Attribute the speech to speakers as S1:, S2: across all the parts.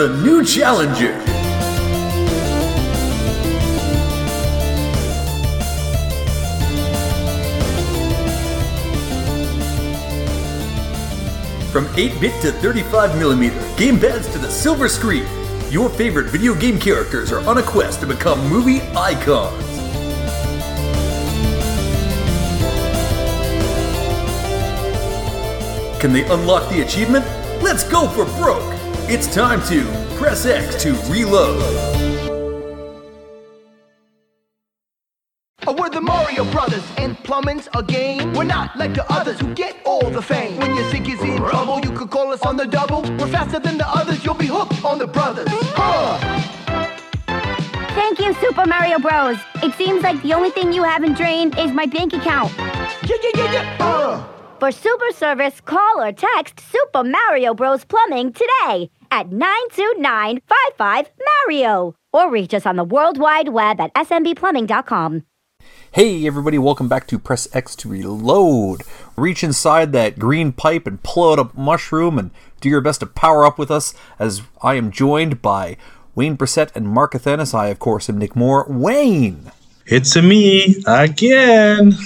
S1: a new challenger. From 8-bit to 35mm, gamepads to the silver screen, your favorite video game characters are on a quest to become movie icons. Can they unlock the achievement? Let's go for broke! It's time to press X to reload.
S2: Oh, We're the Mario Brothers, and plumbing's a game. We're not like the others who get all the fame. When your sink is in trouble, you could call us on the double. We're faster than the others, you'll be hooked on the brothers. Huh.
S3: Thank you, Super Mario Bros. It seems like the only thing you haven't drained is my bank account.
S2: Yeah, yeah, yeah, yeah. Uh.
S3: For super service, call or text Super Mario Bros. Plumbing today at 92955 Mario or reach us on the World Wide Web at smbplumbing.com.
S4: Hey everybody, welcome back to Press X to Reload. Reach inside that green pipe and pull out a mushroom and do your best to power up with us as I am joined by Wayne Bressette and Marc Athanas. I, of course, am Nick Mohr. Wayne!
S5: It's a me again.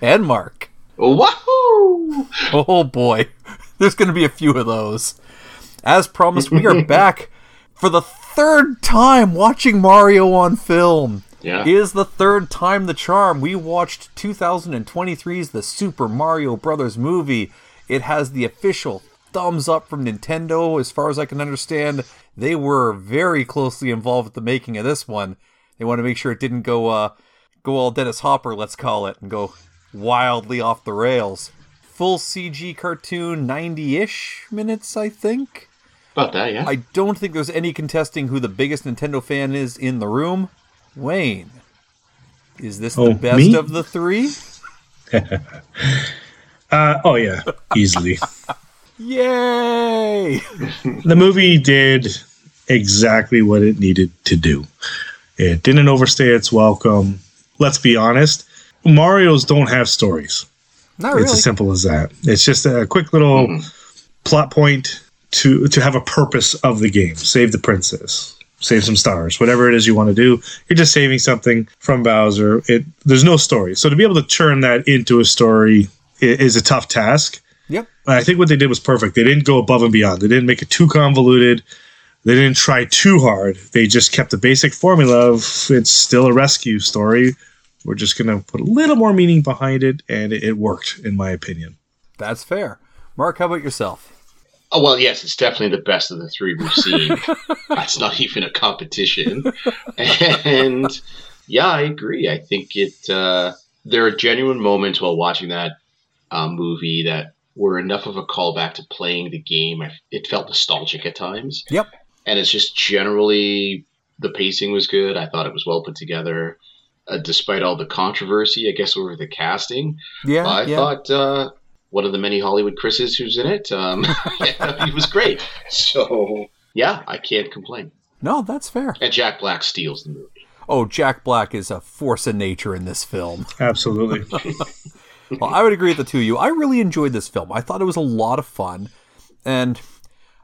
S4: And Mark.
S6: Wahoo!
S4: Oh boy, there's going to be a few of those. As promised, we are back for the third time watching Mario on film.
S6: Yeah.
S4: Is the third time the charm. We watched 2023's The Super Mario Brothers movie. It has the official thumbs up from Nintendo. As far as I can understand, they were very closely involved with the making of this one. They want to make sure it didn't go uh go all Dennis Hopper, let's call it, and go wildly off the rails. Full CG cartoon, 90-ish minutes, I think.
S6: About that, yeah.
S4: I don't think there's any contesting who the biggest Nintendo fan is in the room. Wayne, is this the
S5: Oh,
S4: best
S5: me?
S4: of the three?
S5: Uh, oh yeah, easily.
S4: Yay!
S5: the movie did exactly what it needed to do. It didn't overstay its welcome. Let's be honest, Mario's don't have stories.
S4: Not really.
S5: It's as simple as that. It's just a quick little hmm. plot point to to have a purpose of the game. Save the princess. Save some stars. Whatever it is you want to do, you're just saving something from Bowser. It there's no story. So to be able to turn that into a story is a tough task.
S4: Yep.
S5: I think what they did was perfect. They didn't go above and beyond. They didn't make it too convoluted. They didn't try too hard. They just kept the basic formula of it's still a rescue story. We're just going to put a little more meaning behind it, and it, it worked, in my opinion.
S4: That's fair. Marc, how about yourself?
S6: Oh well, yes, it's definitely the best of the three we've seen. That's not even a competition. And yeah, I agree. I think it. Uh, there are genuine moments while watching that uh, movie that were enough of a callback to playing the game. It felt nostalgic at times,
S4: Yep.
S6: and it's just generally the pacing was good. I thought it was well put together, uh, despite all the controversy, I guess, over the casting.
S4: Yeah.
S6: I
S4: yeah.
S6: thought uh, one of the many Hollywood Chris's who's in it, um, yeah, he was great. So yeah, I can't complain.
S4: No, that's fair.
S6: And Jack Black steals the movie.
S4: Oh, Jack Black is a force of nature in this film.
S5: Absolutely.
S4: Well, I would agree with the two of you. I really enjoyed this film. I thought it was a lot of fun. And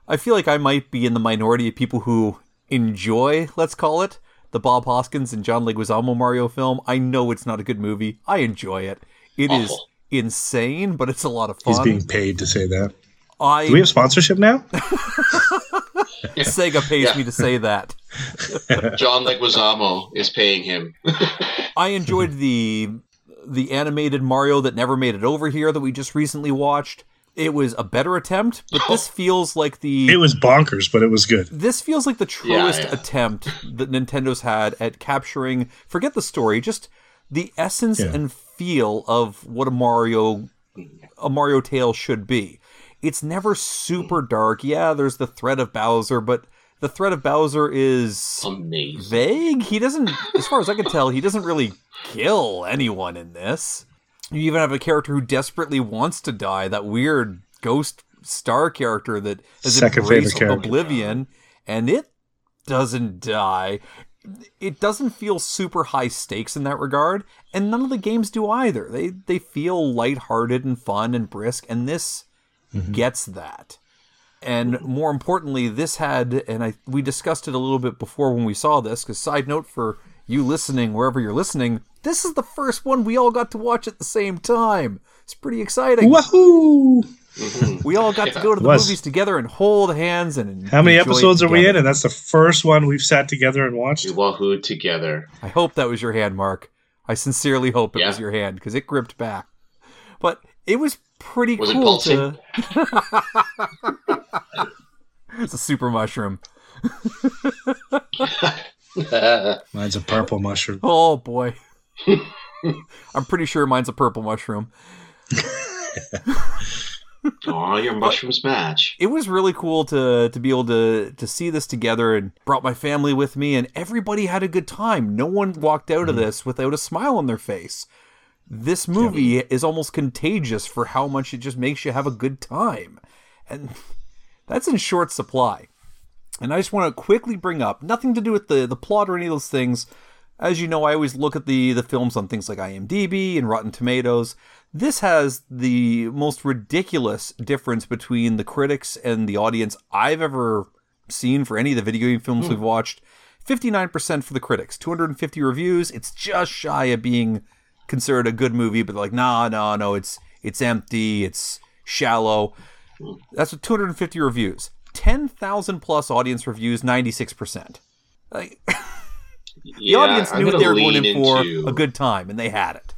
S4: I feel like I might be in the minority of people who enjoy, let's call it, the Bob Hoskins and John Leguizamo Mario film. I know it's not a good movie. I enjoy it. It is
S6: Awful.
S4: insane, but it's a lot of fun.
S5: He's being paid to say that.
S4: I
S5: Do we have sponsorship now?
S4: Sega pays
S6: Yeah.
S4: me to say that.
S6: John Leguizamo is paying him.
S4: I enjoyed the the animated Mario that never made it over here that we just recently watched. It was a better attempt, but this oh. feels like the
S5: It was bonkers, but it was good.
S4: this feels like the truest
S6: yeah.
S4: attempt that Nintendo's had at capturing forget the story, just the essence
S5: Yeah.
S4: and feel of what a Mario a Mario tale should be. It's never super dark. Yeah, there's the threat of Bowser, but the threat of Bowser is
S6: Amazing.
S4: vague. He doesn't, as far as I can tell, he doesn't really kill anyone in this. You even have a character who desperately wants to die. That weird ghost star character that has
S5: Second
S4: embraced oblivion, and it doesn't die. It doesn't feel super high stakes in that regard, and none of the games do either. They they feel lighthearted and fun and brisk, and this
S5: Mm-hmm.
S4: gets that. And more importantly, this had, and I we discussed it a little bit before when we saw this. Because side note for you listening, wherever you're listening, this is the first one we all got to watch at the same time. It's pretty exciting.
S5: Wahoo! Mm-hmm.
S4: We all got to go to the movies together and hold hands and
S5: How many episodes are we in? And that's the first one we've sat together and watched.
S6: We wahooed together.
S4: I hope that was your hand, Marc. I sincerely hope it
S6: Yeah.
S4: was your hand because it gripped back. But it was pretty
S6: Was
S4: cool
S6: pulsing?
S4: to. it's a super mushroom.
S5: Mine's a purple mushroom.
S4: Oh boy. I'm pretty sure mine's a purple mushroom.
S6: Oh, your mushrooms match.
S4: It was really cool to to be able to to see this together and brought my family with me and everybody had a good time. No one walked out of mm. this without a smile on their face. This movie is almost contagious for how much it just makes you have a good time. And that's in short supply. And I just want to quickly bring up nothing to do with the the plot or any of those things. As you know, I always look at the the films on things like IMDb and Rotten Tomatoes. This has the most ridiculous difference between the critics and the audience I've ever seen for any of the video game films hmm. we've watched. 59% for the critics, 250 reviews. It's just shy of being considered a good movie, but like, nah, no, no, it's it's empty, it's shallow. That's with 250 reviews. 10,000 plus audience reviews, 96%. Like, the audience knew what they were going in for a good time, and they had it.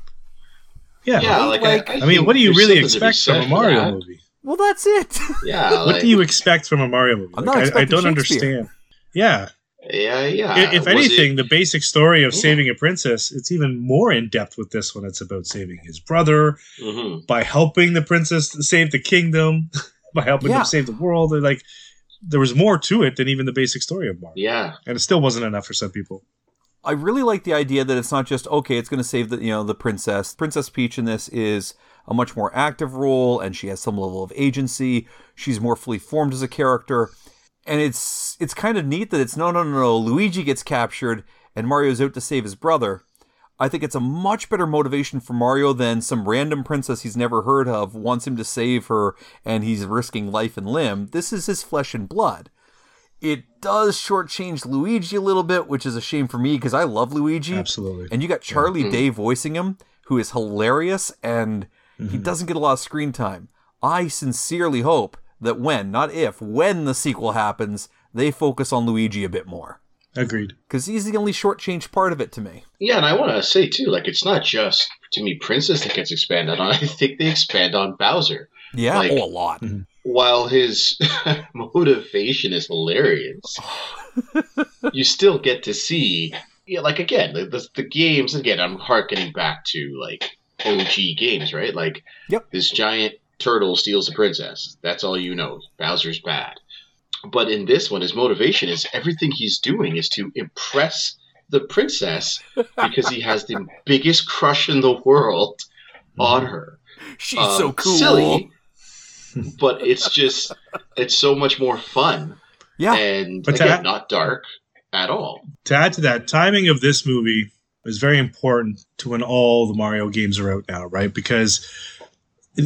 S5: Yeah.
S6: Yeah, like,
S4: Like-
S6: I,
S5: I mean, what do you really
S6: something to be
S5: expect from a Mario
S6: that.
S5: movie?
S4: Well, that's it.
S6: Yeah,
S5: What
S6: like,
S5: do you expect from a Mario movie?
S4: I'm
S5: Like,
S4: not
S5: I, I don't understand. Yeah.
S6: yeah, yeah.
S5: I- if
S6: Was
S5: anything,
S6: it-
S5: the basic story of
S6: Yeah.
S5: saving a princess, it's even more in depth with this one. It's about saving his brother
S6: Mhm.
S5: by helping the princess save the kingdom, by helping
S4: Yeah.
S5: them save the world. And, like there was more to it than even the basic story of Mario,
S6: yeah,
S5: and it still wasn't enough for some people.
S4: I really like the idea that it's not just okay. It's going to save the you know the princess. Princess Peach in this is a much more active role, and she has some level of agency. She's more fully formed as a character, and it's it's kind of neat that it's no no no no. Luigi gets captured, and Mario's out to save his brother. I think it's a much better motivation for Mario than some random princess he's never heard of wants him to save her, and he's risking life and limb. This is his flesh and blood. It does shortchange Luigi a little bit, which is a shame for me because I love Luigi.
S5: Absolutely.
S4: And you got Charlie mm-hmm. Day voicing him, who is hilarious, and he mm-hmm. doesn't get a lot of screen time. I sincerely hope that when, not if, when the sequel happens, they focus on Luigi a bit more.
S5: Agreed.
S4: Because he's the only shortchanged part of it to me.
S6: yeah. And I want to say too, like, it's not just to me Princess that gets expanded on. I think they expand on Bowser.
S4: Yeah,
S6: Like-
S4: oh, a lot. Mm-hmm.
S6: While his motivation is hilarious, you still get to see, yeah, like again, the, the, the games. Again, I'm harkening back to like OG games, right? Like,
S4: Yep.
S6: this giant turtle steals the princess. That's all you know. Bowser's bad. But in this one, his motivation is everything he's doing is to impress the princess because he has the biggest crush in the world on her.
S4: She's
S6: Um,
S4: so cool.
S6: Silly, but it's just it's so much more fun
S4: Yeah,
S6: and
S5: But
S6: again,
S5: that-
S6: not dark at all.
S5: To add to that, timing of this movie is very important to when all the Mario games are out now, right? Because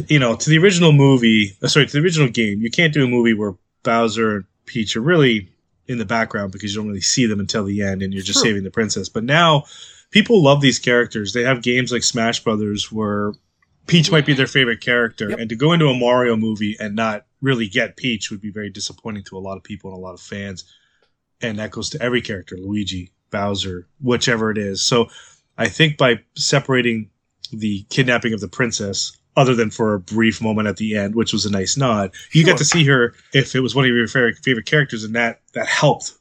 S5: you know, to the original movie, uh, sorry, to the original game, you can't do a movie where Bowser and Peach are really in the background because you don't really see them until the end, and you're just
S4: True.
S5: saving the princess. But now, people love these characters. They have games like Smash Brothers where Peach might be their favorite character,
S4: Yep.
S5: and to go into a Mario movie and not really get Peach would be very disappointing to a lot of people and a lot of fans. And that goes to every character, Luigi, Bowser, whichever it is. So I think by separating the kidnapping of the princess, other than for a brief moment at the end, which was a nice nod, you
S4: Sure.
S5: got to see her if it was one of your favorite, favorite characters, and that that helped,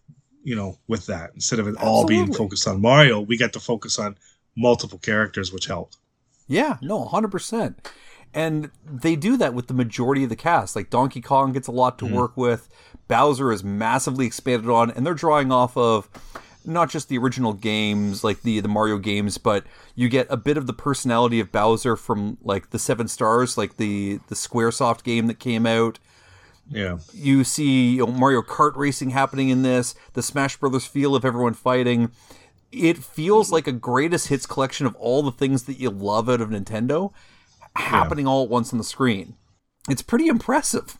S5: you know, with that. Instead of it all being focused on Mario, we got to focus on multiple characters, which helped.
S4: Yeah, no, 100%. And they do that with the majority of the cast. Like Donkey Kong gets a lot to hmm. work with. Bowser is massively expanded on, and they're drawing off of not just the original games, like the the Mario games, but you get a bit of the personality of Bowser from like the Seven Stars, like the the SquareSoft game that came out.
S5: Yeah.
S4: You see you know, Mario Kart racing happening in this, the Smash Brothers feel of everyone fighting. It feels like a greatest hits collection of all the things that you love out of Nintendo happening all at once on the screen. It's pretty impressive.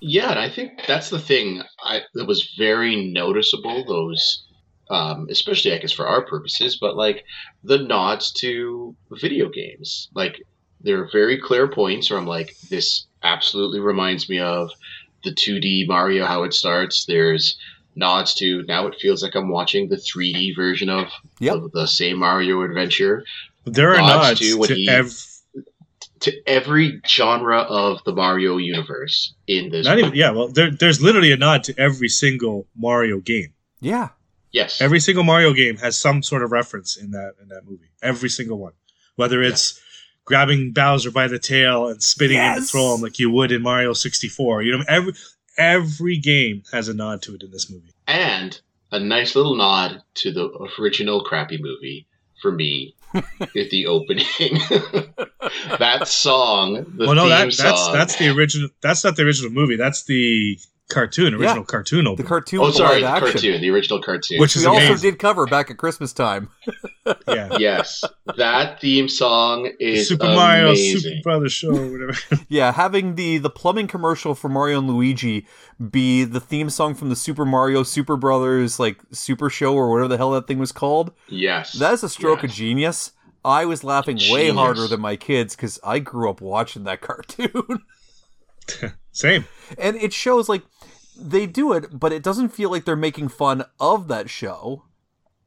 S6: Yeah, and I think that's the thing I, that was very noticeable. Those, um, especially I guess for our purposes, but like the nods to video games. Like there are very clear points where I'm like, this absolutely reminds me of the 2D Mario how it starts. There's nods to now it feels like I'm watching the 3D version of,
S4: Yep.
S6: of the same Mario adventure
S5: There are
S6: Nods
S5: nods
S6: to
S5: to,
S6: when he-
S5: ev-
S6: to every genre of the Mario universe in this.
S5: not even yeah. Well, there, there's literally a nod to every single Mario game.
S4: Yeah.
S6: Yes.
S5: Every single Mario game has some sort of reference in that in that movie. Every single one, whether it's grabbing Bowser by the tail and spitting him to throw him like you would in Mario 64. You know, every every game has a nod to it in this movie.
S6: and a nice little nod to the original crappy movie for me is the opening. that song, the
S5: well, no,
S6: theme
S5: that, that's
S6: song.
S5: that's the original. That's not the original movie. That's the cartoon, original
S4: Yeah.
S5: cartoon
S4: The cartoon
S6: oh, sorry, the
S4: action.
S6: cartoon, the original cartoon.
S5: Which
S4: We
S5: is
S4: also did cover back at Christmas time.
S5: yeah.
S6: yes, that theme song is
S5: Super Mario. Super Brothers Show or whatever.
S4: Yeah, having the the plumbing commercial for Mario and Luigi be the theme song from the Super Mario Super Brothers like Super Show or whatever the hell that thing was called.
S6: Yes,
S4: That is a stroke of genius. I was laughing way harder than my kids because I grew up watching that cartoon.
S5: Same.
S4: and it shows like they do it, but it doesn't feel like they're making fun of that show.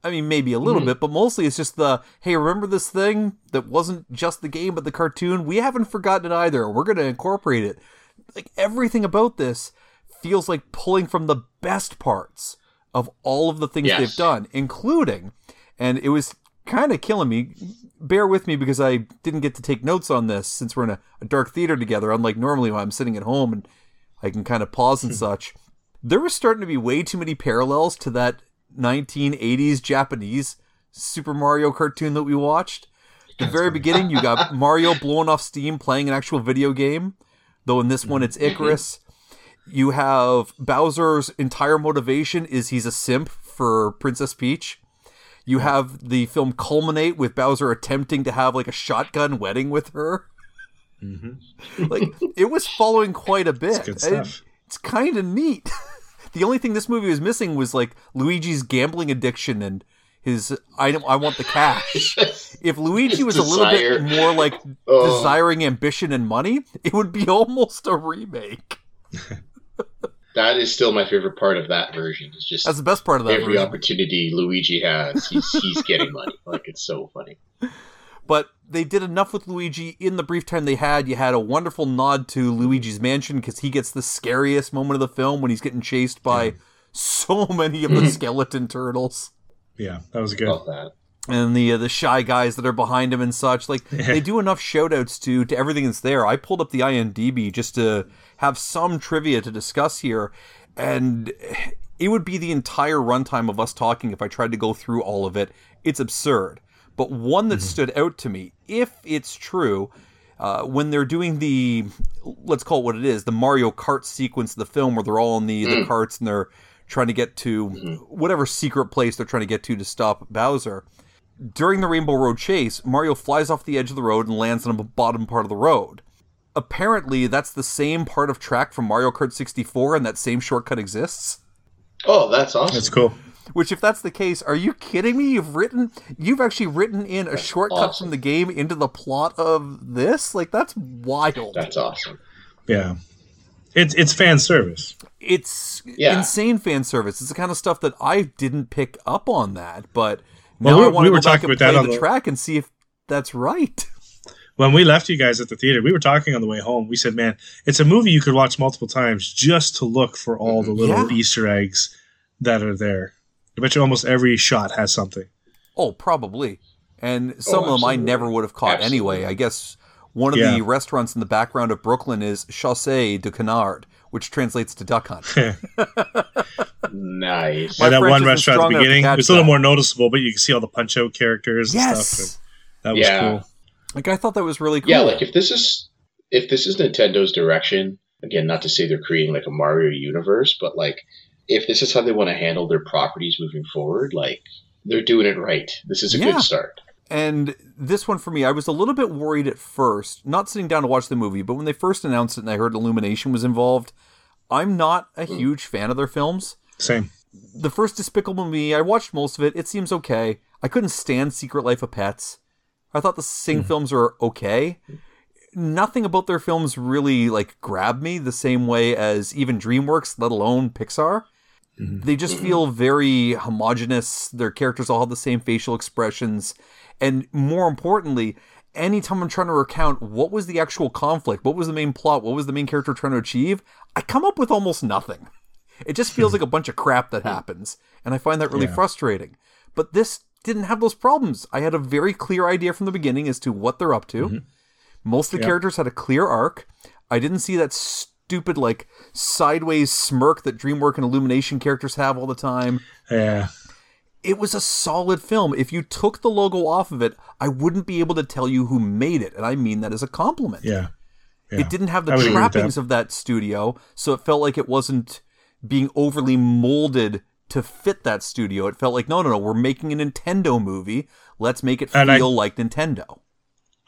S4: I mean, maybe a little hmm. bit, but mostly it's just the hey, remember this thing that wasn't just the game but the cartoon? We haven't forgotten it either. We're going to incorporate it. Like everything about this feels like pulling from the best parts of all of the things
S6: Yes.
S4: they've done, including, and it was kind of killing me. Bear with me because I didn't get to take notes on this since we're in a, a dark theater together, unlike normally when I'm sitting at home and I can kind of pause and hmm. such. There was starting to be way too many parallels to that 1980s Japanese Super Mario cartoon that we watched. The very beginning, you got Mario blowing off steam playing an actual video game, though in this one it's mm-hmm. Icarus. You have Bowser's entire motivation is he's a simp for Princess Peach. You have the film culminate with Bowser attempting to have like a shotgun wedding with her. Mm-hmm. Like it was following quite a bit.
S5: good
S4: It-
S5: stuff.
S4: It's kind of neat. the only thing this movie was missing was like Luigi's gambling addiction and his I don't- I want the cash. if Luigi was a little bit more like
S6: Oh.
S4: desiring ambition and money, it would be almost a remake.
S6: that is still my favorite part of that version. It's just
S4: That's the best part of that
S6: every
S4: version.
S6: opportunity Luigi has, he's he's getting money. Like it's so funny.
S4: But they did enough with Luigi in the brief time they had. You had a wonderful nod to Luigi's mansion because he gets the scariest moment of the film when he's getting chased by so many of the skeleton turtles
S5: Yeah, that was good.
S6: Love that.
S4: and the uh, the shy guys that are behind him and such. Like they do enough shout outs to to everything that's there. I pulled up the IMDb just to have some trivia to discuss here, and it would be the entire runtime of us talking if I tried to go through all of it. It's absurd. But one that mm-hmm. stood out to me, if it's true, uh, when they're doing the let's call it what it is, the Mario Kart sequence of the film where they're all in the, the mm. carts and they're trying to get to mm-hmm. whatever secret place they're trying to get to to stop Bowser during the Rainbow Road chase, Mario flies off the edge of the road and lands on the bottom part of the road. Apparently, that's the same part of track from Mario Kart 64, and that same shortcut exists.
S6: Oh, that's awesome.
S5: That's cool.
S4: Which, if that's the case, are you kidding me? You've written, you've actually written in a shortcut
S6: awesome.
S4: from the game into the plot of this. Like that's wild.
S6: That's awesome.
S5: Yeah, it's it's fan service.
S4: It's
S6: Yeah.
S4: insane fan service. It's the kind of stuff that I didn't pick up on that, but
S5: Well,
S4: now
S5: we-
S4: I want
S5: we
S4: to
S5: were
S4: go back
S5: talking
S4: and
S5: about that
S4: play
S5: on
S4: the
S5: the-
S4: track and see if that's right.
S5: When we left you guys at the theater, we were talking on the way home. We said, "Man, it's a movie you could watch multiple times just to look for all the mm-hmm. little
S4: Yeah.
S5: Easter eggs that are there." I bet you almost every shot has something.
S4: Oh, probably. And some
S6: Oh,
S4: of them I never would have caught
S6: Absolutely.
S4: anyway. I guess one of
S5: Yeah.
S4: the restaurants in the background of Brooklyn is Chaussee de Canard, which translates to duck hunt.
S6: Nice.
S4: My
S5: and that
S4: French
S5: one restaurant at the beginning, it's a little
S4: that.
S5: more noticeable, but you can see all the punch out characters and stuff.
S4: yes.
S5: And that was
S6: Yeah.
S5: cool.
S4: Like I thought that was really cool.
S6: Yeah, like if this is if this is Nintendo's direction, again, not to say they're creating like a Mario universe, but like if this is how they want to handle their properties moving forward, like they're doing it right. This is a
S4: Yeah.
S6: good start.
S4: And this one for me, I was a little bit worried at first, not sitting down to watch the movie, but when they first announced it and I heard Illumination was involved, I'm not a hmm. huge fan of their films.
S5: Same.
S4: The first Despicable Me, I watched most of it. It seems okay. I couldn't stand Secret Life of Pets. I thought the Sing hmm. films were okay. Nothing about their films really like grabbed me the same way as even DreamWorks, let alone Pixar. Mm-hmm. They just feel very homogenous. Their characters all have the same facial expressions. And more importantly, anytime I'm trying to recount what was the actual conflict, what was the main plot, what was the main character trying to achieve, I come up with almost nothing. It just feels like a bunch of crap that happens. And I find that really
S5: Yeah.
S4: frustrating. But this didn't have those problems. I had a very clear idea from the beginning as to what they're up to. Mm-hmm. Most of the
S5: Yeah.
S4: characters had a clear arc. I didn't see that stupid, like, sideways smirk that DreamWorks and Illumination characters have all the time.
S5: Yeah.
S4: It was a solid film. If you took the logo off of it, I wouldn't be able to tell you who made it. And I mean that as a compliment.
S5: Yeah. yeah.
S4: It didn't have the
S5: I would agree with
S4: trappings
S5: that.
S4: of that studio, so it felt like it wasn't being overly molded to fit that studio. It felt like, no, no, no, we're making a Nintendo movie. Let's make it
S5: And I-
S4: feel like Nintendo.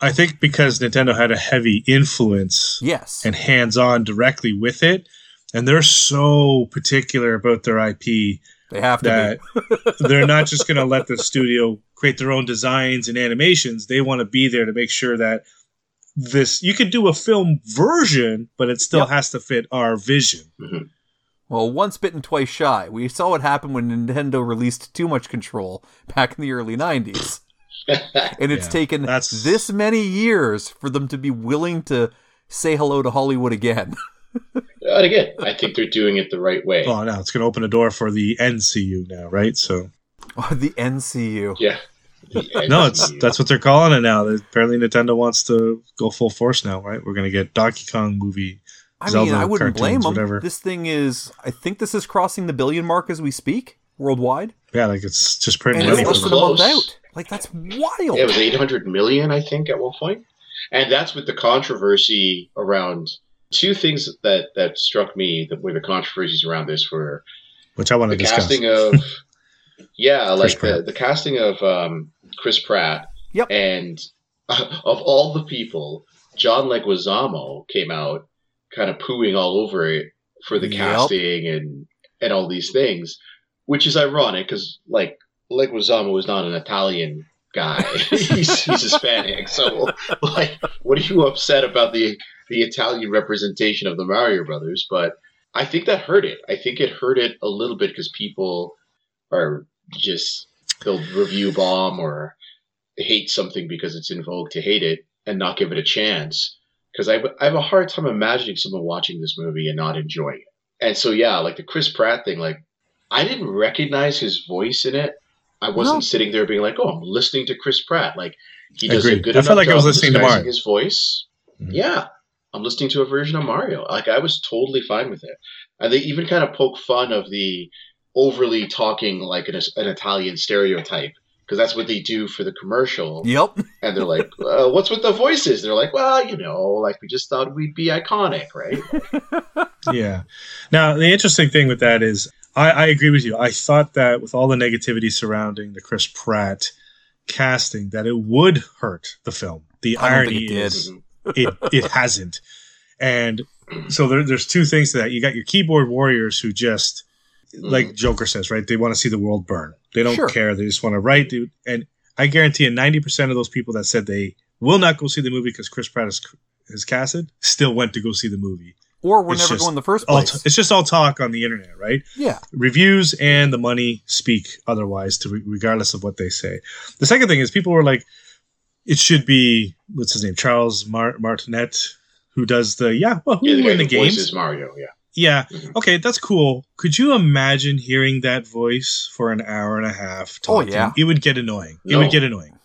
S5: I think because Nintendo had a heavy influence
S4: Yes.
S5: and hands on directly with it, and they're so particular about their IP
S4: they have to
S5: that
S4: be.
S5: they're not just going to let the studio create their own designs and animations. They want to be there to make sure that this you could do a film version, but it still
S4: Yep.
S5: has to fit our vision. Mm-hmm.
S4: Well, once bitten, twice shy. We saw what happened when Nintendo released too much control back in the early 90s. And it's
S5: Yeah,
S4: taken
S5: that's-
S4: this many years for them to be willing to say hello to Hollywood again.
S6: And again, I think they're doing it the right way.
S5: Oh, now it's going to open a door for the NCU now, right? So oh,
S4: the NCU.
S6: Yeah.
S5: no, it's that's what they're calling it now. Apparently, Nintendo wants to go full force now, right? We're going to get Donkey Kong movie.
S4: I
S5: Zelda
S4: mean, I wouldn't blame them.
S5: whatever.
S4: This thing is, I think this is crossing the billion mark as we speak worldwide,
S5: Yeah, like it's just printing
S4: and
S6: Yeah,
S5: money
S4: it's less than a month out. Like that's wild.
S6: Yeah, it was 800 million, I think, at one point. And that's with the controversy around two things that, that struck me that were the controversies around this were
S5: which I want to
S6: the
S5: discuss.
S6: casting of, yeah, like the, the casting of um, Chris Pratt.
S4: Yep.
S6: And of all the people, John Leguizamo came out kind of pooing all over it for the
S4: Yep.
S6: casting and, and all these things, which is ironic because, like, Leguizamo is not an Italian guy. he's, he's Hispanic. So, like, what are you upset about the the Italian representation of the Mario Brothers? But I think that hurt it. I think it hurt it a little bit because people are just they'll review bomb or hate something because it's in vogue to hate it and not give it a chance. Because I, I have a hard time imagining someone watching this movie and not enjoying it. And so yeah, like the Chris Pratt thing, like I didn't recognize his voice in it. I wasn't
S4: No.
S6: sitting there being like, "Oh, I'm listening to Chris Pratt." Like he does a good
S5: I
S6: enough
S5: felt like I was
S6: job
S5: listening to
S6: disguising
S5: Mario.
S6: his voice.
S5: Mhm.
S6: Yeah, I'm listening to a version of Mario. Like I was totally fine with it. And they even kind of poke fun of the overly talking like an, an Italian stereotype because that's what they do for the commercial.
S4: Yep.
S6: And they're like, uh, "What's with the voices?" They're like, "Well, you know, like we just thought we'd be iconic, right?"
S5: yeah. Now the interesting thing with that is, I, I agree with you. I thought that with all the negativity surrounding the Chris Pratt casting, that it would hurt the film. The
S4: I
S5: irony
S4: it
S5: is, it it hasn't. And so there, there's two things to that. You got your keyboard warriors who just, mm-hmm. like Joker says, right? They want to see the world burn. They don't
S4: Sure.
S5: care. They just want to write. Dude. And I guarantee you, 90% of those people that said they will not go see the movie because Chris Pratt is, is casted still went to go see the movie.
S4: Or we're
S5: It's
S4: never going in the first place.
S5: t- it's just all talk on the internet, right?
S4: yeah.
S5: Reviews and the money speak otherwise, to re- regardless of what they say. The second thing is people were like, it should be what's his name, Charles Mar- Martinet, who does the yeah, well, who
S6: Yeah, the guy
S5: in the
S6: who
S5: games?
S6: voices Mario. Yeah.
S5: Yeah.
S6: Mhm.
S5: Okay, that's cool. Could you imagine hearing that voice for an hour and a half?
S4: Oh, yeah.
S5: It would get annoying. It would get annoying.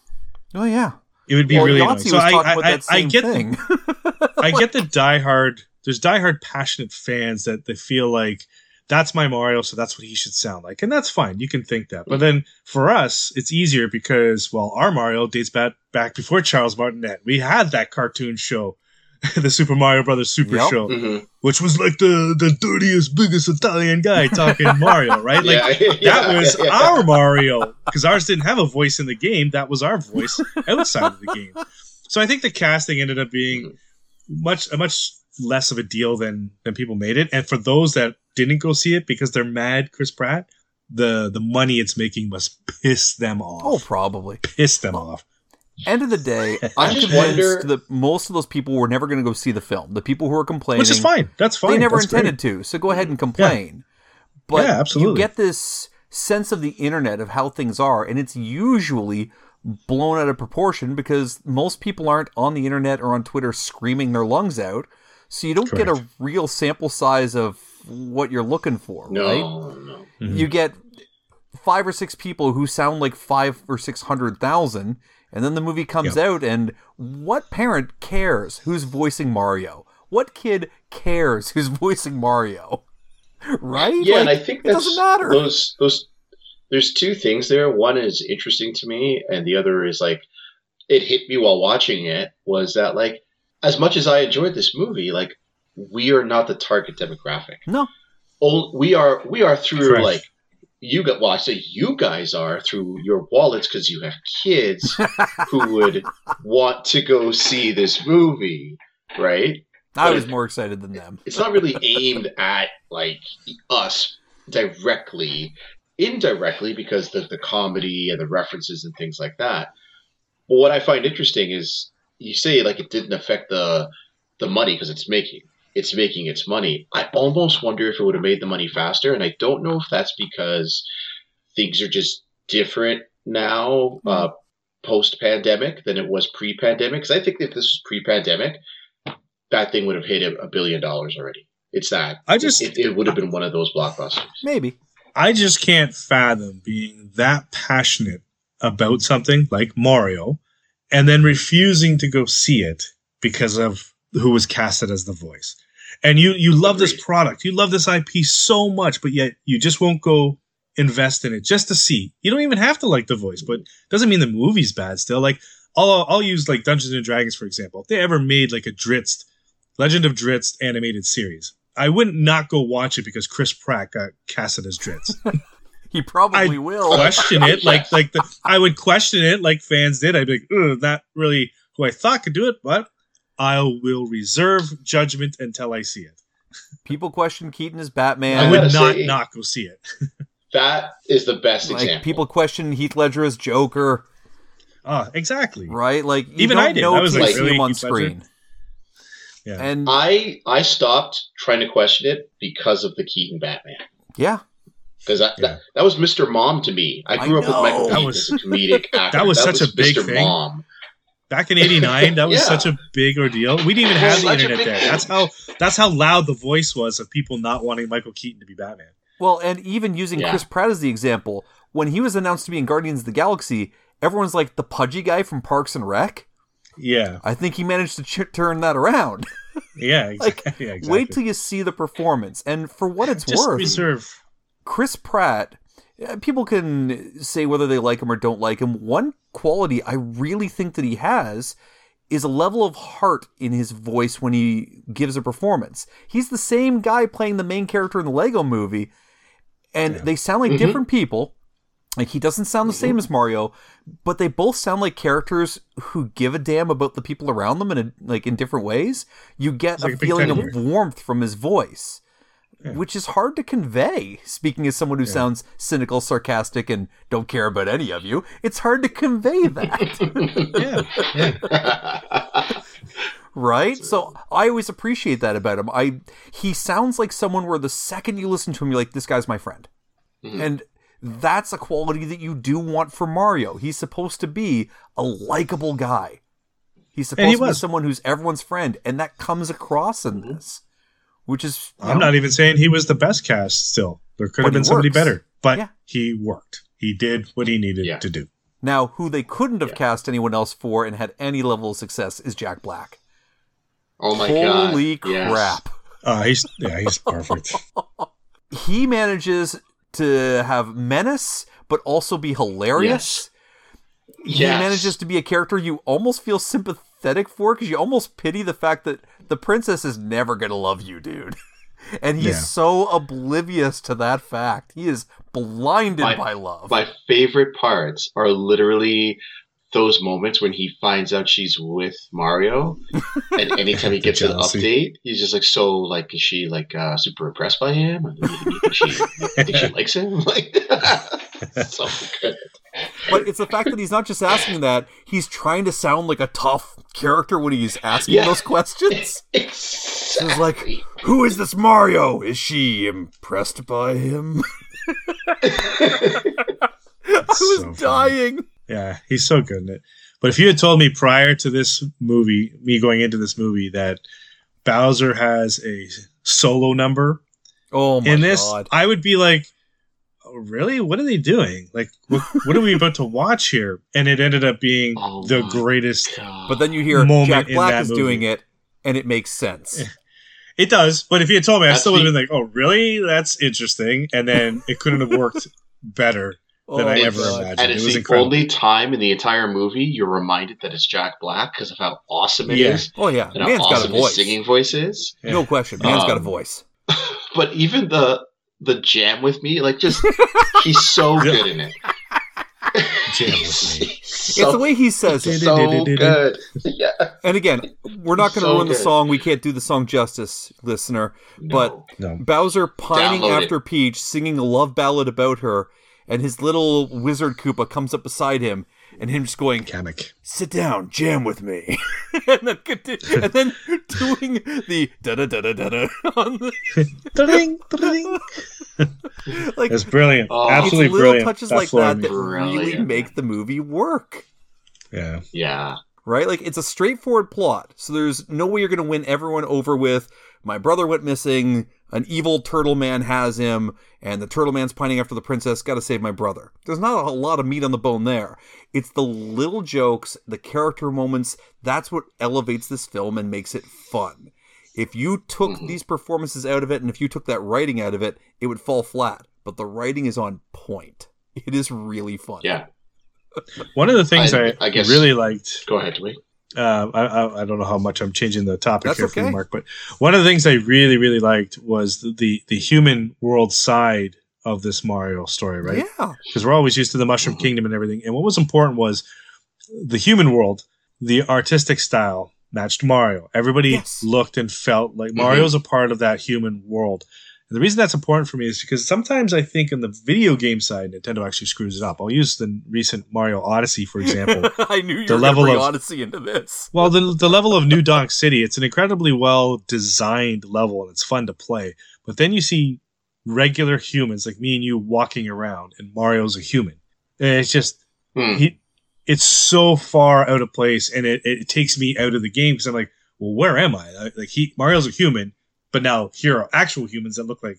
S4: Oh yeah.
S5: It would be
S4: well,
S5: really
S4: Yahtzee
S5: annoying. So I, I, I, I get
S4: thing.
S5: I get the diehard. There's diehard passionate fans that they feel like that's my Mario, so that's what he should sound like, and that's fine. You can think that, but then for us, it's easier because well, our Mario dates back back before Charles Martinet. We had that cartoon show, the Super Mario Brothers Super
S4: Yep.
S5: Show,
S6: Mhm.
S5: which was like the the dirtiest, biggest Italian guy talking Mario, right? Like
S6: yeah, yeah,
S5: that was
S6: yeah.
S5: our Mario because ours didn't have a voice in the game. That was our voice outside of the game. So I think the casting ended up being much a much less of a deal than than people made it. And for those that didn't go see it because they're mad, Chris Pratt, the the money it's making must piss them off.
S4: Oh, probably.
S5: piss them off.
S4: End of the day, I'm
S6: just
S4: convinced
S6: wonder-
S4: that most of those people were never going to go see the film. The people who were complaining,
S5: Which is fine. That's fine.
S4: they never
S5: That's great.
S4: intended to. So go ahead and complain. But
S5: Yeah, absolutely.
S4: you get this sense of the internet of how things are, and it's usually blown out of proportion because most people aren't on the internet or on Twitter screaming their lungs out. So you don't get a real sample size of what you're looking for, right?
S6: No, no.
S4: you get five or six people who sound like five or six hundred thousand, and then the movie comes out, and what parent cares who's voicing Mario? What kid cares who's voicing Mario? Right?
S6: Yeah, and I
S4: Like,
S6: think
S4: it
S6: that's
S4: doesn't matter.
S6: those those. There's two things there. One is interesting to me, and the other is like it hit me while watching it. Was that like as much as I enjoyed this movie, like we are not the target demographic.
S4: No,
S6: we are we are through
S5: Correct.
S6: like you got. Well, I say you guys are through your wallets because you have kids who would want to go see this movie, right?
S4: I was more excited than them.
S6: it's not really aimed at like us directly indirectly because the, the comedy and the references and things like that but what i find interesting is you say like it didn't affect the the money because it's making it's making its money i almost wonder if it would have made the money faster and i don't know if that's because things are just different now uh, post pandemic than it was pre pandemic because i think if this was pre pandemic that thing would have hit a, a billion dollars already. It's that.
S5: I just-
S6: it, it would have been one of those blockbusters.
S4: Maybe.
S5: I just can't fathom being that passionate about something like Mario and then refusing to go see it because of who was casted as the voice. And you you love this product. You love this IP so much, but yet you just won't go invest in it just to see. You don't even have to like the voice, but doesn't mean the movie's bad still. Like I'll I'll use like Dungeons and Dragons for example. If they ever made like a Drizzt Legend of Drizzt animated series, I wouldn't not go watch it because Chris Pratt got casted as Drizzt.
S4: He probably
S5: I
S4: will.
S5: question it like like the, I would question it like fans did. I'd be like, not really who I thought could do it, but I will reserve judgment until I see it.
S4: People question Keaton as Batman.
S5: I
S6: I
S5: would not
S6: say-
S5: not go see it.
S6: That is the best
S4: like
S6: example.
S4: people question Heath Ledger as Joker,
S5: Ah, exactly.
S4: right? Like you
S5: Even
S4: don't
S5: I did.
S4: know
S5: I was
S6: like,
S4: see
S5: really,
S4: him on
S5: Heath Ledger?
S4: screen.
S5: Yeah.
S4: And
S6: I I stopped trying to question it because of the Keaton Batman.
S4: yeah,
S6: Because that,
S5: Yeah.
S6: that that was Mr. Mom to me. I
S4: I
S6: grew up with. Michael
S5: That
S6: Keaton
S5: was-
S6: as a comedic actor.
S5: that was such a big
S6: Mr.
S5: thing.
S6: Mom.
S5: Back in '89, that was
S6: Yeah.
S5: such a big ordeal. We didn't even have the internet
S6: then.
S5: That's how that's how loud the voice was of people not wanting Michael Keaton to be Batman.
S4: Well, and even using
S6: Yeah.
S4: Chris Pratt as the example, when he was announced to be in Guardians of the Galaxy, everyone's like the pudgy guy from Parks and Rec.
S5: Yeah,
S4: I think he managed to ch- turn that around.
S5: yeah,
S4: like,
S5: exactly. yeah, exactly.
S4: wait till you see the performance. And for what it's
S5: just
S4: worth,
S5: reserve.
S4: Chris Pratt, uh, people can say whether they like him or don't like him. One quality I really think that he has is a level of heart in his voice when he gives a performance. He's the same guy playing the main character in the Lego movie, and they sound like different people. Like he doesn't sound the same as Mario, but they both sound like characters who give a damn about the people around them in a, like in different ways. You get a feeling of warmth from his voice, which is hard to convey. Speaking as someone who sounds cynical, sarcastic, and don't care about any of you, it's hard to convey that.
S5: Yeah, yeah.
S4: right? So I always appreciate that about him. I he sounds like someone where the second you listen to him, you're like, this guy's my friend, mm-hmm. and that's a quality that you do want for Mario. He's supposed to be a likable guy. He's supposed
S5: he
S4: to be someone who's everyone's friend, and that comes across in mm-hmm. this, which is
S5: I'm
S4: know,
S5: not even saying he was the best cast. Still, there could have been somebody
S4: works.
S5: better, but
S4: Yeah.
S5: he worked. He did what he needed
S6: Yeah.
S5: to do.
S4: now who they couldn't have cast anyone else for and had any level of success is Jack Black.
S6: Oh my god!
S4: Holy
S6: Yes.
S4: crap!
S5: Uh, he's yeah, he's perfect.
S4: he manages to have menace but also be hilarious. He
S6: Yes.
S4: manages to be a character you almost feel sympathetic for because you almost pity the fact that the princess is never going to love you, dude. And he's
S5: Yeah.
S4: so oblivious to that fact. He is blinded
S6: My-
S4: by love.
S6: My favorite parts are literally those moments when he finds out she's with Mario, and anytime he gets an update, he's just like, so like, is she like uh, super impressed by him? Or you, you think she, think she likes him? Like, so good.
S4: But it's the fact that he's not just asking that; he's trying to sound like a tough character when he's asking
S6: Yeah.
S4: those questions.
S6: Exactly.
S4: It's like, who is this Mario? Is she impressed by him? I was
S5: so funny.
S4: dying.
S5: Yeah, he's so good in it. But if you had told me prior to this movie, me going into this movie, that Bowser has a solo number
S4: Oh my
S5: in this,
S4: god!
S5: I would be like, "Really? What are they doing? Like, what, what are we about to watch here?" And it ended up being
S6: Oh
S5: the greatest.
S6: God.
S4: But then you hear
S5: moment
S4: Jack Black is
S5: movie.
S4: doing it, and it makes sense.
S5: It does, but if you had told me, I
S6: That's
S5: still would have
S6: the-
S5: been like, "Oh, really? That's interesting." And then it couldn't have worked better than
S4: Oh
S5: I
S4: my
S5: ever
S4: God.
S5: imagined.
S6: and
S5: It
S6: it's
S5: was
S6: the
S5: incredible.
S6: only time in the entire movie you're reminded that it's Jack Black because of how awesome it is
S5: Yeah.
S4: Oh yeah,
S6: and how
S4: man's got a
S6: awesome his
S4: voice.
S6: singing voice is.
S5: Yeah.
S4: No question, man's got a
S6: Um,
S4: voice.
S6: But even the the jam with me, like just he's so good in it.
S5: Jam with me.
S6: He's
S4: it's the way he says it.
S6: so good. Yeah.
S4: And again, we're not going to
S6: So
S4: ruin the
S6: good.
S4: song. We can't do the song justice, listener. But
S5: No.
S4: Bowser pining
S6: Download it.
S4: after Peach, singing a love ballad about her, and his little wizard Koopa comes up beside him, and him just going,
S5: Kamek.
S4: "Sit down, jam with me," and then conti- and then doing the da da da da da da on the
S5: Ding, ding.
S4: like.
S5: It's brilliant.
S6: Oh.
S5: Absolutely
S4: it's little
S5: brilliant.
S4: touches like
S5: floored
S4: that
S5: me.
S4: that really
S6: Brilliant.
S4: make the movie work.
S5: Yeah.
S6: Yeah.
S4: Right? Like it's a straightforward plot. So there's no way you're going to win everyone over with my brother went missing, an evil turtle man has him, and the turtle man's pining after the princess, got to save my brother. There's not a lot of meat on the bone there. It's the little jokes, the character moments, that's what elevates this film and makes it fun. If you took
S6: Mhm.
S4: these performances out of it and if you took that writing out of it, it would fall flat. But the writing is on point. It is really fun.
S6: Yeah.
S5: One of the things I,
S6: I- I guess-
S5: really liked
S6: Go ahead, Dwayne.
S5: uh, I, I, I don't know how much I'm changing the topic
S4: That's
S5: here for you. Marc, but one of the things I really, really liked was the, the, the human world side of this Mario story, right?
S4: Yeah.
S5: Because we're always used to the Mushroom
S6: Mhm.
S5: Kingdom and everything. And what was important was the human world, the artistic style matched Mario. Everybody
S4: Yes.
S5: looked and felt like
S6: Mhm.
S5: Mario's a part of that human world. And the reason that's important for me is because sometimes I think on the video game side, Nintendo actually screws it up. I'll use the recent Mario Odyssey, for example.
S4: I knew you
S5: The
S4: were
S5: level
S4: level bring
S5: of-
S4: Odyssey into this.
S5: Well, the the level of New Donk City, it's an incredibly well designed level and it's fun to play. But then you see regular humans like me and you walking around, and Mario's a human. And it's just
S6: Hmm.
S5: he, it's so far out of place, and it, it takes me out of the game because I'm like, well, where am I? I- Like he Mario's a human, but now here are actual humans that look like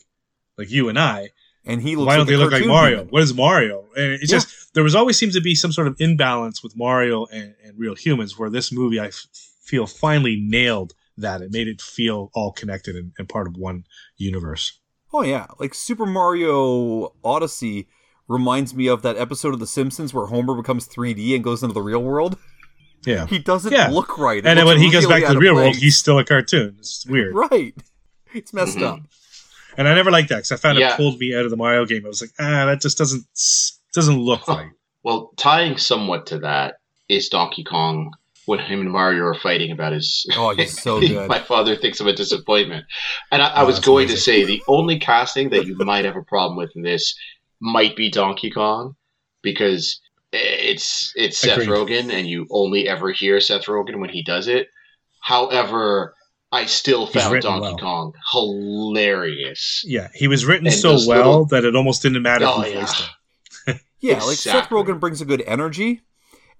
S5: like you and I.
S4: And he looks
S5: Why don't
S4: like
S5: they look like Mario?
S4: human.
S5: What is Mario? And it's
S4: Yeah.
S5: just there was always seems to be some sort of imbalance with Mario and, and real humans. Where this movie, I f- feel finally nailed that. It made it feel all connected and, and part of one universe.
S4: Oh yeah, like Super Mario Odyssey reminds me of that episode of The Simpsons where Homer becomes 3D and goes into the real world.
S5: Yeah,
S4: He doesn't
S5: Yeah.
S4: look right. It
S5: and then when he goes back to the real world, he's still a cartoon. It's weird,
S4: right. It's messed
S6: Mhm.
S4: up.
S5: and I never liked that because I found
S6: Yeah.
S5: it pulled me out of the Mario game. I was like, ah, that just doesn't doesn't look
S6: Huh.
S5: right.
S6: Well, tying somewhat to that is Donkey Kong when him and Mario are fighting about his.
S4: Oh, he's so good.
S6: My father thinks I'm a disappointment, and I, I
S5: Oh,
S6: was going
S5: amazing.
S6: to say the only casting that you might have a problem with in this might be Donkey Kong because it's it's Seth
S5: Agreed.
S6: Rogen, and you only ever hear Seth Rogen when he does it. However, I still
S5: He's
S6: found Donkey
S5: well.
S6: Kong hilarious.
S5: Yeah, he was written
S6: And
S5: so well
S6: little-
S5: that it almost didn't matter
S6: Oh,
S5: who
S6: yeah.
S5: voiced him.
S4: Yeah, like Seth Rogen brings a good energy,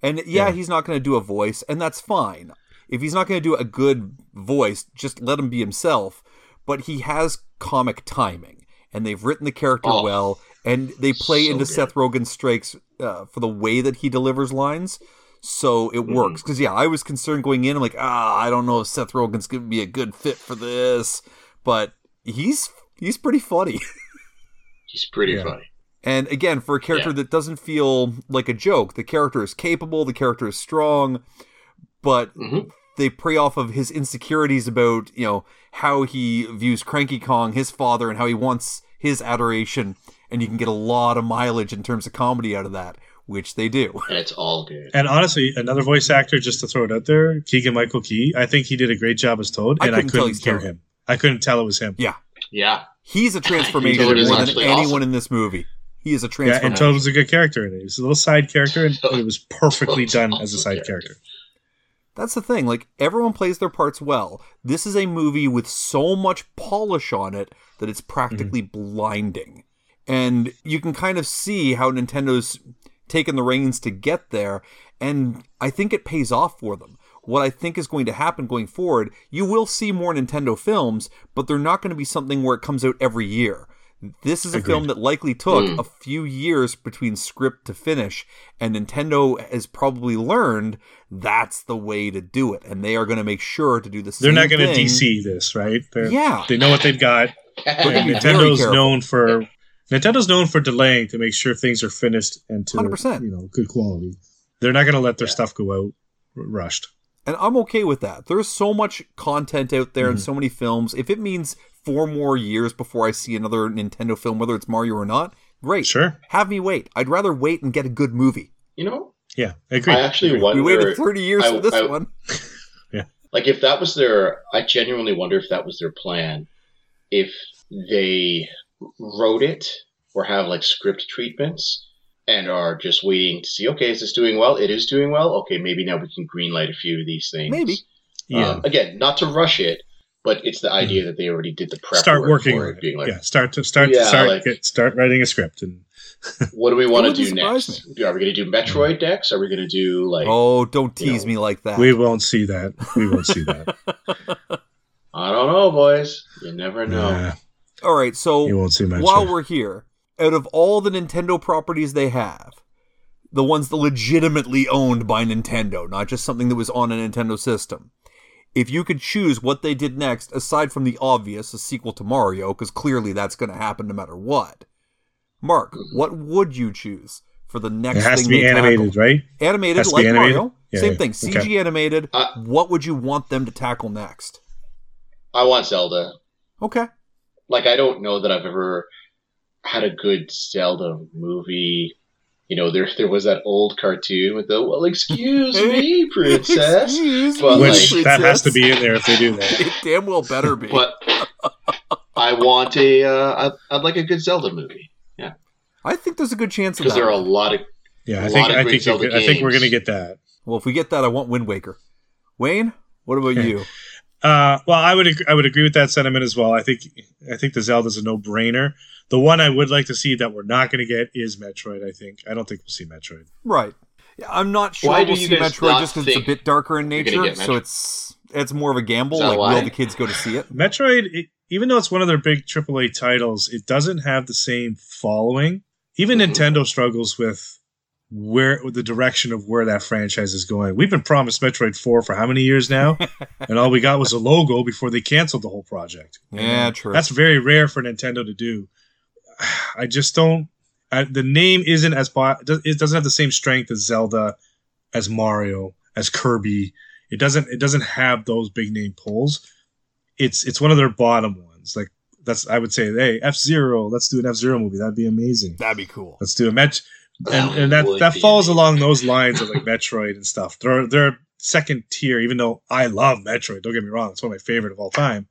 S4: and yeah,
S5: Yeah.
S4: he's not going to do a voice, and that's fine. If he's not going to do a good voice, just let him be himself. But he has comic timing, and they've written the character
S6: Oh,
S4: well, and they play
S6: so
S4: into
S6: good.
S4: Seth Rogen's strengths uh, for the way that he delivers lines. So it
S6: Mm-hmm.
S4: works because yeah, I was concerned going in. I'm like, ah, I don't know if Seth Rogen's going to be a good fit for this, but he's he's pretty funny.
S6: He's pretty
S5: Yeah.
S6: funny.
S4: And again, for a character
S6: Yeah.
S4: that doesn't feel like a joke, the character is capable, the character is strong, but
S6: hmm
S4: they prey off of his insecurities about, you know, how he views Cranky Kong, his father, and how he wants his adoration. And you can get a lot of mileage in terms of comedy out of that. Which they do.
S6: and it's all good.
S5: And honestly, another voice actor, just to throw it out there, Keegan Michael Key, I think he did a great job as Toad,
S4: I
S5: and I
S4: couldn't tell
S5: couldn't hear him. I couldn't tell it was him.
S4: Yeah,
S6: Yeah,
S4: he's a transformation
S6: Toad
S4: more than anyone
S6: awesome.
S4: in this movie. He is a
S5: Yeah,
S4: transformation.
S5: and Toad was a good character in it. He was a little side character, and it was perfectly
S6: Toad's
S5: done
S6: awesome
S5: as a side
S6: character.
S5: character.
S4: That's the thing. Like everyone plays their parts well. This is a movie with so much polish on it that it's mm-hmm. practically blinding. And you can kind of see how Nintendo's taken the reins to get there, and I think it pays off for them. What I think is going to happen going forward, you will see more Nintendo films, but they're not going to be something where it comes out every year. This is a film that likely took hmm. a few years between script to finish, and Nintendo has probably learned that's the way to do it, and they are going to make sure to do the
S5: They're
S4: same
S5: not going to. DC this, right? They're,
S4: Yeah.
S5: they know what they've got.
S4: gonna
S5: And
S4: be very
S5: Nintendo's known for Nintendo's known for delaying to make sure things are finished and to
S4: 100%.
S5: you know good quality. They're not going to let their stuff go out r- rushed.
S4: And I'm okay with that. There's so much content out there and
S5: Mm-hmm.
S4: so many films. If it means four more years before I see another Nintendo film, whether it's Mario or not, great.
S5: Sure.
S4: Have me wait. I'd rather wait and get a good movie.
S6: you know,
S5: Yeah, I agree.
S6: I actually
S5: Agree.
S6: wonder.
S4: We waited 30 years
S6: I-
S4: for this
S6: I-
S4: one.
S6: like if that was their i genuinely wonder if that was their plan if they wrote it or have like script treatments and are just waiting to see okay is this doing well it is doing well okay maybe now we can greenlight a few of these things
S4: Maybe.
S5: Yeah.
S6: um, again not to rush it but it's the idea that they already did the prep
S5: start
S6: work
S5: working
S6: for it
S5: it.
S6: being like
S5: yeah, start to start
S6: Yeah,
S5: start
S6: like-
S5: get, start writing a script and
S6: what do we want to do
S4: surprise
S6: next are we going to do metroid decks are we going to do like
S4: Oh, don't
S6: you
S4: tease
S6: know,
S4: me like that.
S5: we won't see that. We won't see that.
S6: i don't know boys you never know
S5: Nah,
S4: All right, so
S5: you won't see much.
S4: while
S5: of-
S4: we're here, out of all the Nintendo properties they have, the ones that legitimately owned by Nintendo, not just something that was on a Nintendo system, if you could choose what they did next, aside from the obvious, a sequel to Mario, because clearly that's going to happen no matter what, Marc, what would you choose for the next
S5: it has
S4: thing
S5: to be animated,
S4: tackle?
S5: right?
S4: Animated, like
S5: animated?
S4: Mario.
S5: Yeah,
S4: Same
S5: yeah.
S4: thing,
S5: Okay.
S4: CG animated.
S6: Uh,
S4: what would you want them to tackle next?
S6: i want zelda
S4: Okay.
S6: Like I don't know that I've ever had a good Zelda movie. You know, there there was that old cartoon with the well, excuse me, princess.
S4: Excuse
S6: But,
S4: me,
S5: Which
S6: like-
S5: that has to be in there if they do that.
S4: It damn well better be.
S6: But I want a uh, I'd, I'd like a good Zelda movie Yeah,
S4: I think there's a good chance of
S6: because there are a lot of
S5: Yeah,
S6: A
S5: I think I think
S6: Zelda
S5: I think we're gonna get that.
S4: well, if we get that, I want Wind Waker. Wayne, what about you?
S5: Uh, well, I would ag- I would agree with that sentiment as well. I think I think the Zelda's a no brainer. The one I would like to see that we're not going to get is Metroid. I think I don't think we'll see Metroid.
S4: Right. Yeah, I'm not sure
S6: Why do
S4: we'll
S6: you
S4: see
S6: guys
S4: Metroid
S6: not
S4: just because it's a
S6: think
S4: bit darker in
S6: you're gonna
S4: nature.
S6: get
S4: So
S6: Metroid?
S4: it's it's more of a gamble.
S6: Is that
S4: Like,
S6: why?
S4: will the kids go to see it?
S5: Metroid, it, even though it's one of their big AAA titles, it doesn't have the same following. Even
S6: Mhm.
S5: Nintendo struggles with where the direction of where that franchise is going. We've been promised Metroid Four for how many years now, and all we got was a logo before they canceled the whole project.
S4: Yeah, true.
S5: That's very rare for Nintendo to do. I just don't. I, the name isn't as it doesn't have the same strength as Zelda, as Mario, as Kirby. It doesn't. It doesn't have those big name pulls. It's it's one of their bottom ones. Like that's I would say, hey, F Zero. Let's do an F Zero movie. That'd be amazing.
S4: That'd be cool.
S5: Let's do a match, and,
S6: That
S5: and that that falls
S6: amazing.
S5: along those lines of like Metroid and stuff. They're they're second tier, even though I love Metroid. Don't get me wrong; it's one of my favorite of all time.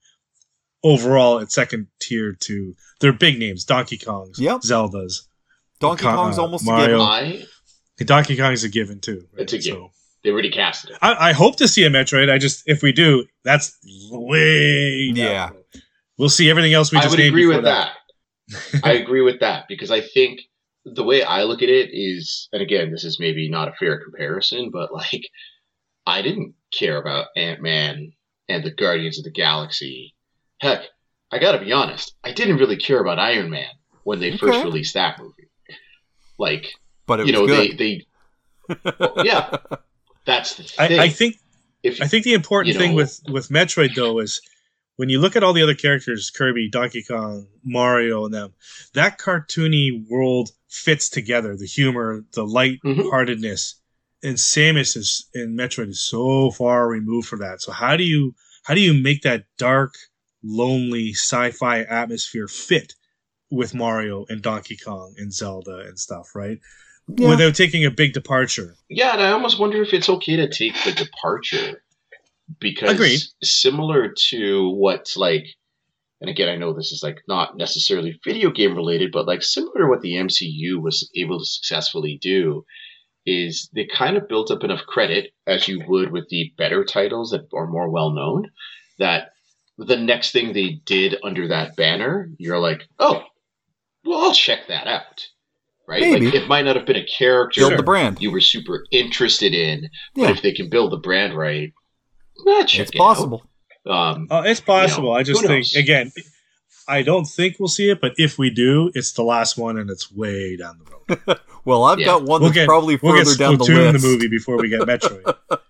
S5: Overall, it's second tier to their big names: Donkey Kong's,
S4: Yep.
S5: Zelda's.
S4: Donkey
S5: Con-
S4: Kong's
S5: uh,
S4: almost
S5: Mario.
S4: a given.
S6: I
S5: Donkey Kong's a given too. right?
S6: It's a given.
S5: So,
S6: they already casted it.
S5: I, I hope to see a Metroid. I just if we do, that's way
S4: Yeah.
S5: road. We'll see everything else we
S6: I
S5: just
S6: would agree
S5: before
S6: with that. I agree with that because I think the way I look at it is, and again, this is maybe not a fair comparison, but like, I didn't care about Ant Man and the Guardians of the Galaxy. Heck, I gotta be honest, I didn't really care about Iron Man when they first released that movie. Like,
S4: But it
S6: you
S4: was
S6: know,
S4: good.
S6: they, they, well, yeah, that's the
S5: I,
S6: thing.
S5: I think
S6: if
S5: I think the important
S6: you
S5: thing with with Metroid though is when you look at all the other characters, Kirby, Donkey Kong, Mario, and them, that cartoony world fits together. The humor, the mm-hmm. light-heartedness, and Samus is in Metroid is so far removed from that. So how do you how do you make that dark, lonely sci-fi atmosphere fit with Mario and Donkey Kong and Zelda and stuff? Right.
S4: Yeah.
S5: without taking a big departure.
S6: Yeah, and I almost wonder if it's okay to take the departure because
S5: Agreed.
S6: similar to what like and again I know this is like not necessarily video game related, but like similar to what the MCU was able to successfully do is they kind of built up enough credit as you would with the better titles that are more well known that the next thing they did under that banner, you're like, oh, well, I'll check that out. Right?
S4: Maybe.
S6: Like it might not have been a character
S4: Build the brand.
S6: you were super interested in,
S4: Yeah.
S6: but if they can build the brand right,
S4: It's possible.
S6: Out. Um,
S5: Uh, it's possible.
S6: You know,
S5: I just think
S6: knows?
S5: again, I don't think we'll see it, but if we do, it's the last one and it's way down the road.
S4: Well, I've
S6: Yeah.
S4: got one
S5: We'll
S4: that's
S5: get
S4: probably
S5: we'll
S4: further
S5: get
S4: down the
S5: Splatoon
S4: list.
S5: the movie before we get Metroid.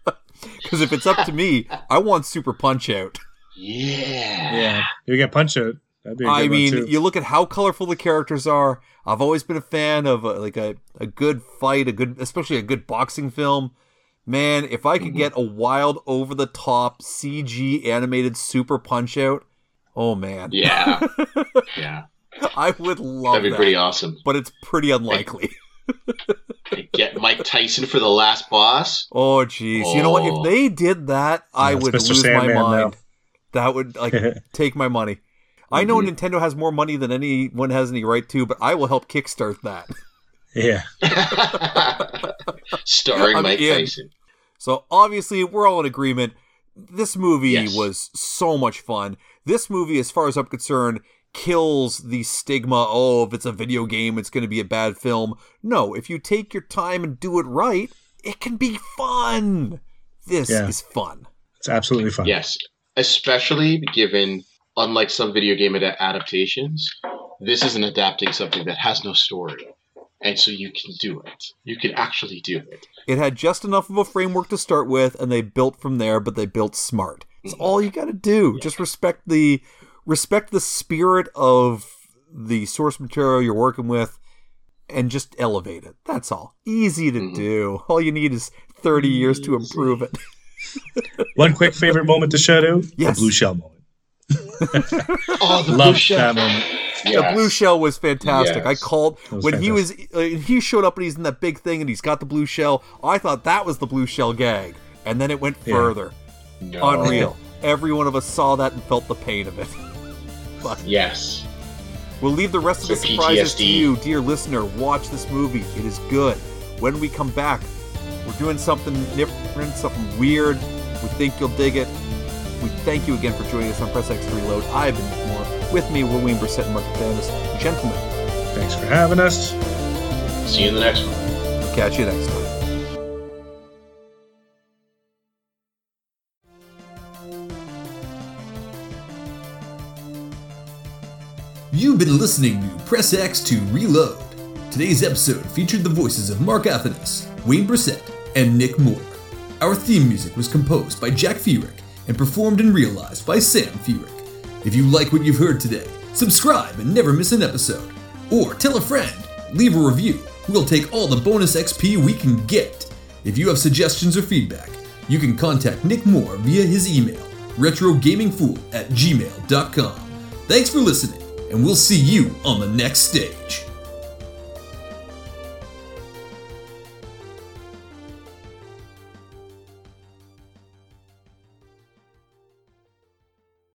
S4: Because if it's up to me, I want Super Punch Out.
S6: yeah.
S5: yeah, you get Punch Out. That'd be a
S4: I mean, you look at how colorful the characters are. I've always been a fan of uh like a, a good fight, a good, especially a good boxing film. Man, if I
S5: Mm-hmm.
S4: could get a wild, over the top CG animated Super Punch Out, oh man,
S6: Yeah. yeah.
S4: I would love
S6: That'd be
S4: that.
S6: pretty awesome.
S4: But it's pretty unlikely.
S6: Get Mike Tyson for the last boss.
S4: Oh jeez, you know what?
S6: Oh.
S4: If they did that, I
S5: Yeah, it's
S4: would
S5: Mr.
S4: lose
S5: Sandman
S4: my
S5: now.
S4: mind. That would like take my money. I know
S6: Mm-hmm.
S4: Nintendo has more money than anyone has any right to, but I will help kickstart that.
S5: yeah,
S6: Starring
S4: I'm
S6: Mike
S4: in.
S6: Tyson.
S4: So obviously, we're all in agreement. This movie
S6: Yes.
S4: was so much fun. This movie, as far as I'm concerned, kills the stigma. Oh, if it's a video game, it's going to be a bad film. No, if you take your time and do it right, it can be fun. This
S5: Yeah.
S4: is fun.
S5: it's absolutely fun.
S6: Yes. Especially given, unlike some video game adaptations, this isn't adapting something that has no story. And so you can do it. You can actually do it.
S4: It had just enough of a framework to start with, and they built from there. But they built smart. It's all you got to do. Just respect the respect the spirit of the source material you're working with, and just elevate it. That's all. Easy to
S6: Mhm.
S4: do. All you need is 30 years to improve it.
S5: One quick favorite moment to shout out:
S4: Yes.
S5: the blue shell moment.
S6: Oh, the blue
S5: Love
S6: shell.
S5: that moment.
S4: The blue shell was fantastic. I called when he was uh, he showed up and he's in that big thing and he's got the blue shell. I thought that was the blue shell gag, and then it went
S5: Yeah.
S4: further.
S6: No.
S4: Unreal. Every one of us saw that and felt the pain of it.
S6: Yes.
S4: We'll leave the rest of the surprises to you, dear listener. Watch this movie. It is good. When we come back, we're doing something different, something weird. We think you'll dig it. We thank you again for joining us on Press X Reload. I've been Nick Mohr. With me were Wayne Bressette and Marc Candace. Gentlemen,
S5: Thanks for having us.
S6: See you in the next one.
S4: we'll catch you next time.
S1: You've been listening to Press X to Reload. Today's episode featured the voices of Marc Athanas, Wayne Bressette, and Nick Mohr. Our theme music was composed by Jack Feerick and performed and realized by Sam Feerick. If you like what you've heard today, subscribe and never miss an episode. Or tell a friend, leave a review. We'll take all the bonus XP we can get. If you have suggestions or feedback, you can contact Nick Mohr via his email, retrogamingfool at gmail.com. Thanks for listening, and we'll see you on the next stage.